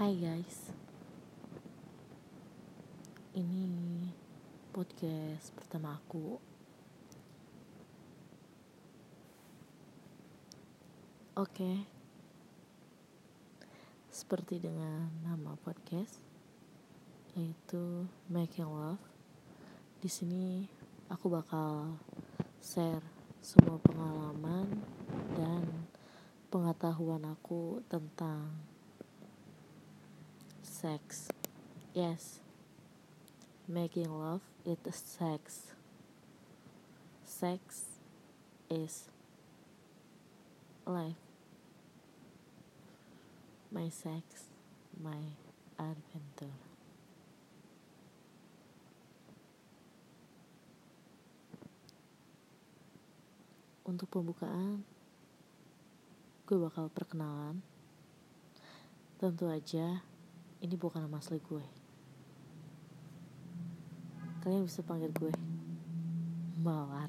Hai guys. Ini podcast pertama aku. Oke. Seperti dengan nama podcast Yaitu Making Love. Di sini aku bakal share semua pengalaman dan pengetahuan aku tentang sex. Yes, making love is sex. Sex is life. My sex, my adventure. Untuk pembukaan, gue bakal perkenalan. Tentu aja, ini bukan nama asli gue. Kalian bisa panggil gue Mawar.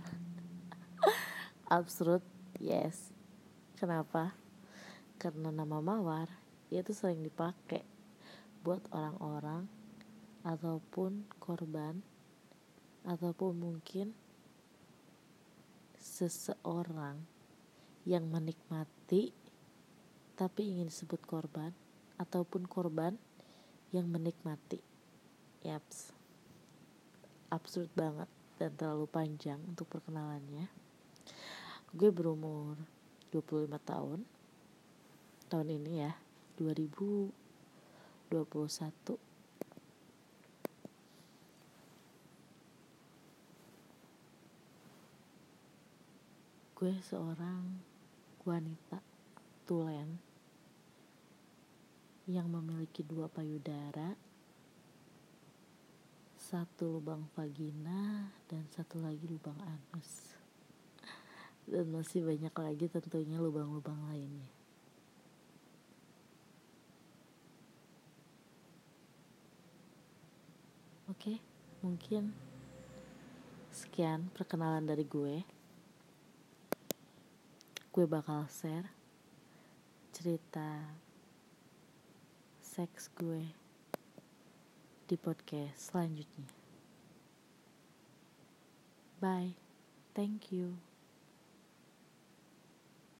Absurd, yes. Kenapa? Karena nama Mawar itu sering dipakai buat orang-orang ataupun korban ataupun mungkin seseorang yang menikmati tapi ingin disebut korban ataupun korban yang menikmati. Yaps. Absurd banget dan terlalu panjang untuk perkenalannya. Gue berumur 25 tahun. Tahun ini ya, 2021 gue seorang wanita tulen yang memiliki dua payudara, satu lubang vagina, dan satu lagi lubang anus. Dan masih banyak lagi tentunya lubang-lubang lainnya. Oke, mungkin sekian perkenalan dari gue gue bakal share cerita seks gue di podcast selanjutnya. Bye, thank you.